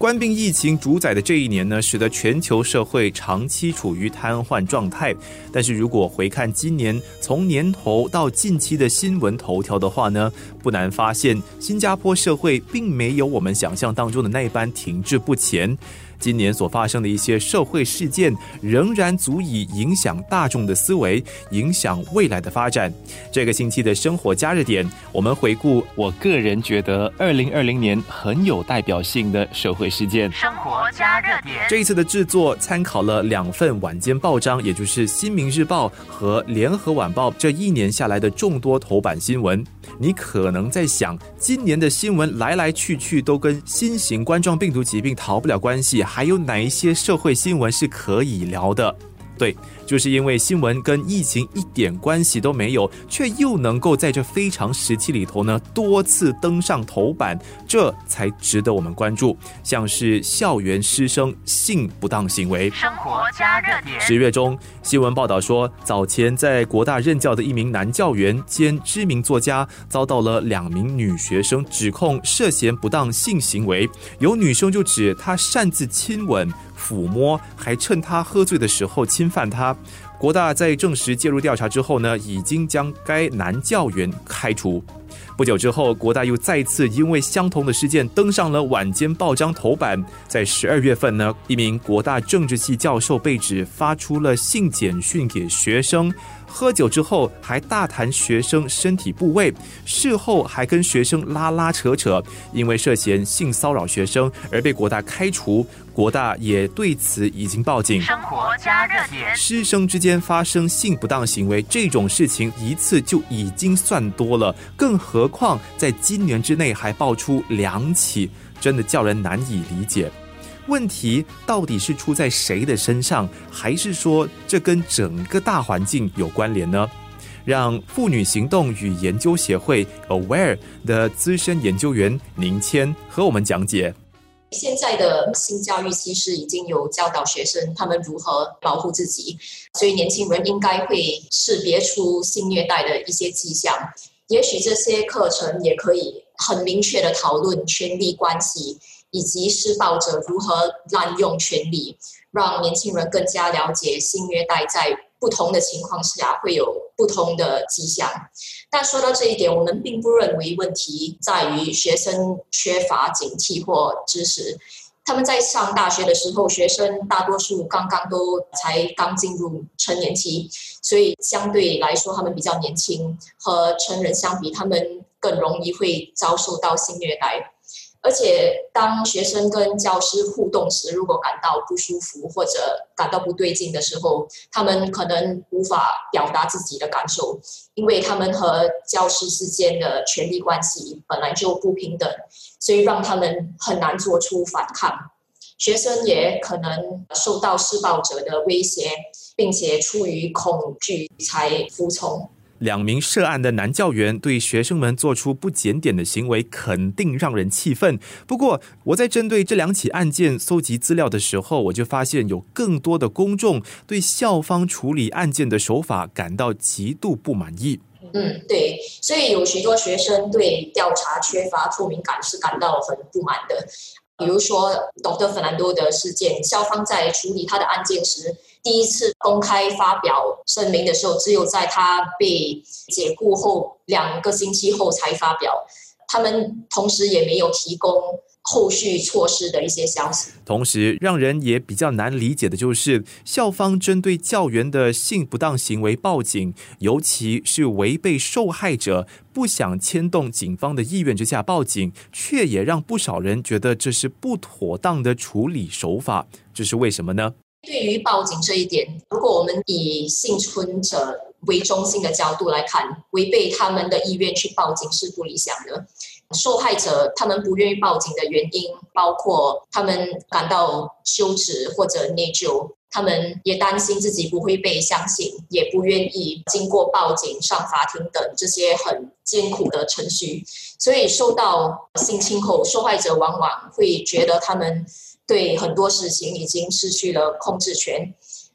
官病疫情主宰的这一年呢，使得全球社会长期处于瘫痪状态。但是如果回看今年从年头到近期的新闻头条的话呢，不难发现，新加坡社会并没有我们想象当中的那般停滞不前。今年所发生的一些社会事件，仍然足以影响大众的思维，影响未来的发展。这个星期的生活加热点，我们回顾我个人觉得二零二零年很有代表性的社会事件。生活加热点这一次的制作参考了两份晚间报章，也就是《新民日报》和《联合晚报》这一年下来的众多头版新闻。你可能在想，今年的新闻来来去去都跟新型冠状病毒疾病逃不了关系，还有哪一些社会新闻是可以聊的？对。就是因为新闻跟疫情一点关系都没有，却又能够在这非常时期里头呢多次登上头版，这才值得我们关注。像是校园师生性不当行为，生活加热点。十月中，新闻报道说，早前在国大任教的一名男教员兼知名作家，遭到了两名女学生指控涉嫌不当性行为，有女生就指他擅自亲吻。抚摸，还趁他喝醉的时候侵犯他。国大在证实介入调查之后呢，已经将该男教员开除。不久之后，国大又再次因为相同的事件登上了晚间报章头版。在十二月份呢，一名国大政治系教授被指发出了性简讯给学生。喝酒之后还大谈学生身体部位，事后还跟学生拉拉扯扯，因为涉嫌性骚扰学生而被国大开除。国大也对此已经报警。生活加热点，师生之间发生性不当行为这种事情一次就已经算多了，更何况在今年之内还爆出两起，真的叫人难以理解。问题到底是出在谁的身上，还是说这跟整个大环境有关联呢？让妇女行动与研究协会 Aware 的资深研究员宁谦和我们讲解。现在的性教育其实已经有教导学生他们如何保护自己，所以年轻人应该会识别出性虐待的一些迹象。也许这些课程也可以很明确的讨论权力关系。以及施暴者如何滥用权力，让年轻人更加了解性虐待在不同的情况下会有不同的迹象。但说到这一点，我们并不认为问题在于学生缺乏警惕或知识。他们在上大学的时候，学生大多数刚刚都才刚进入成年期，所以相对来说他们比较年轻，和成人相比，他们更容易会遭受到性虐待。而且，当学生跟教师互动时，如果感到不舒服或者感到不对劲的时候，他们可能无法表达自己的感受，因为他们和教师之间的权力关系本来就不平等，所以让他们很难做出反抗。学生也可能受到施暴者的威胁，并且出于恐惧才服从。两名涉案的男教员对学生们做出不检点的行为，肯定让人气愤。不过，我在针对这两起案件搜集资料的时候，我就发现有更多的公众对校方处理案件的手法感到极度不满意。嗯，对，所以有许多学生对调查缺乏透明感是感到很不满的。比如说，Dr. Fernando 的事件，校方在处理他的案件时。第一次公开发表声明的时候，只有在他被解雇后两个星期后才发表。他们同时也没有提供后续措施的一些消息。同时，让人也比较难理解的就是，校方针对教员的性不当行为报警，尤其是违背受害者不想牵动警方的意愿之下报警，却也让不少人觉得这是不妥当的处理手法。这是为什么呢？对于报警这一点，如果我们以幸存者为中心的角度来看，违背他们的意愿去报警是不理想的。受害者他们不愿意报警的原因，包括他们感到羞耻或者内疚，他们也担心自己不会被相信，也不愿意经过报警上法庭等这些很艰苦的程序。所以受到性侵后，受害者往往会觉得他们。对很多事情已经失去了控制权，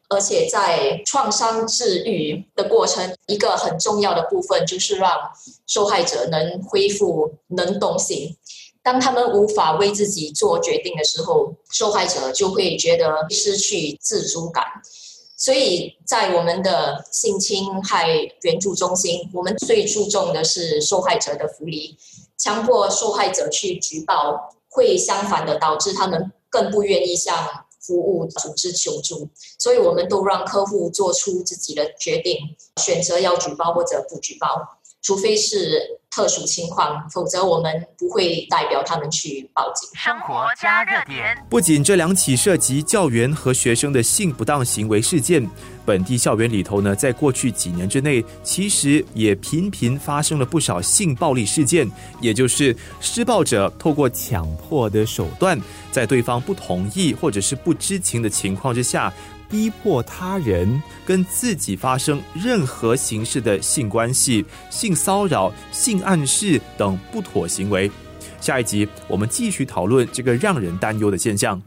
而且在创伤治愈的过程，一个很重要的部分就是让受害者能恢复能动性。当他们无法为自己做决定的时候，受害者就会觉得失去自主感。所以在我们的性侵害援助中心，我们最注重的是受害者的福利。强迫受害者去举报，会相反的导致他们更不愿意向服务组织求助。所以，我们都让客户做出自己的决定，选择要举报或者不举报，除非是。特殊情况，否则我们不会代表他们去报警。生活加热点。不仅这两起涉及教员和学生的性不当行为事件，本地校园里头呢，在过去几年之内，其实也频频发生了不少性暴力事件。也就是施暴者透过强迫的手段，在对方不同意或者是不知情的情况之下。逼迫他人跟自己发生任何形式的性关系、性骚扰、性暗示等不妥行为。下一集我们继续讨论这个让人担忧的现象。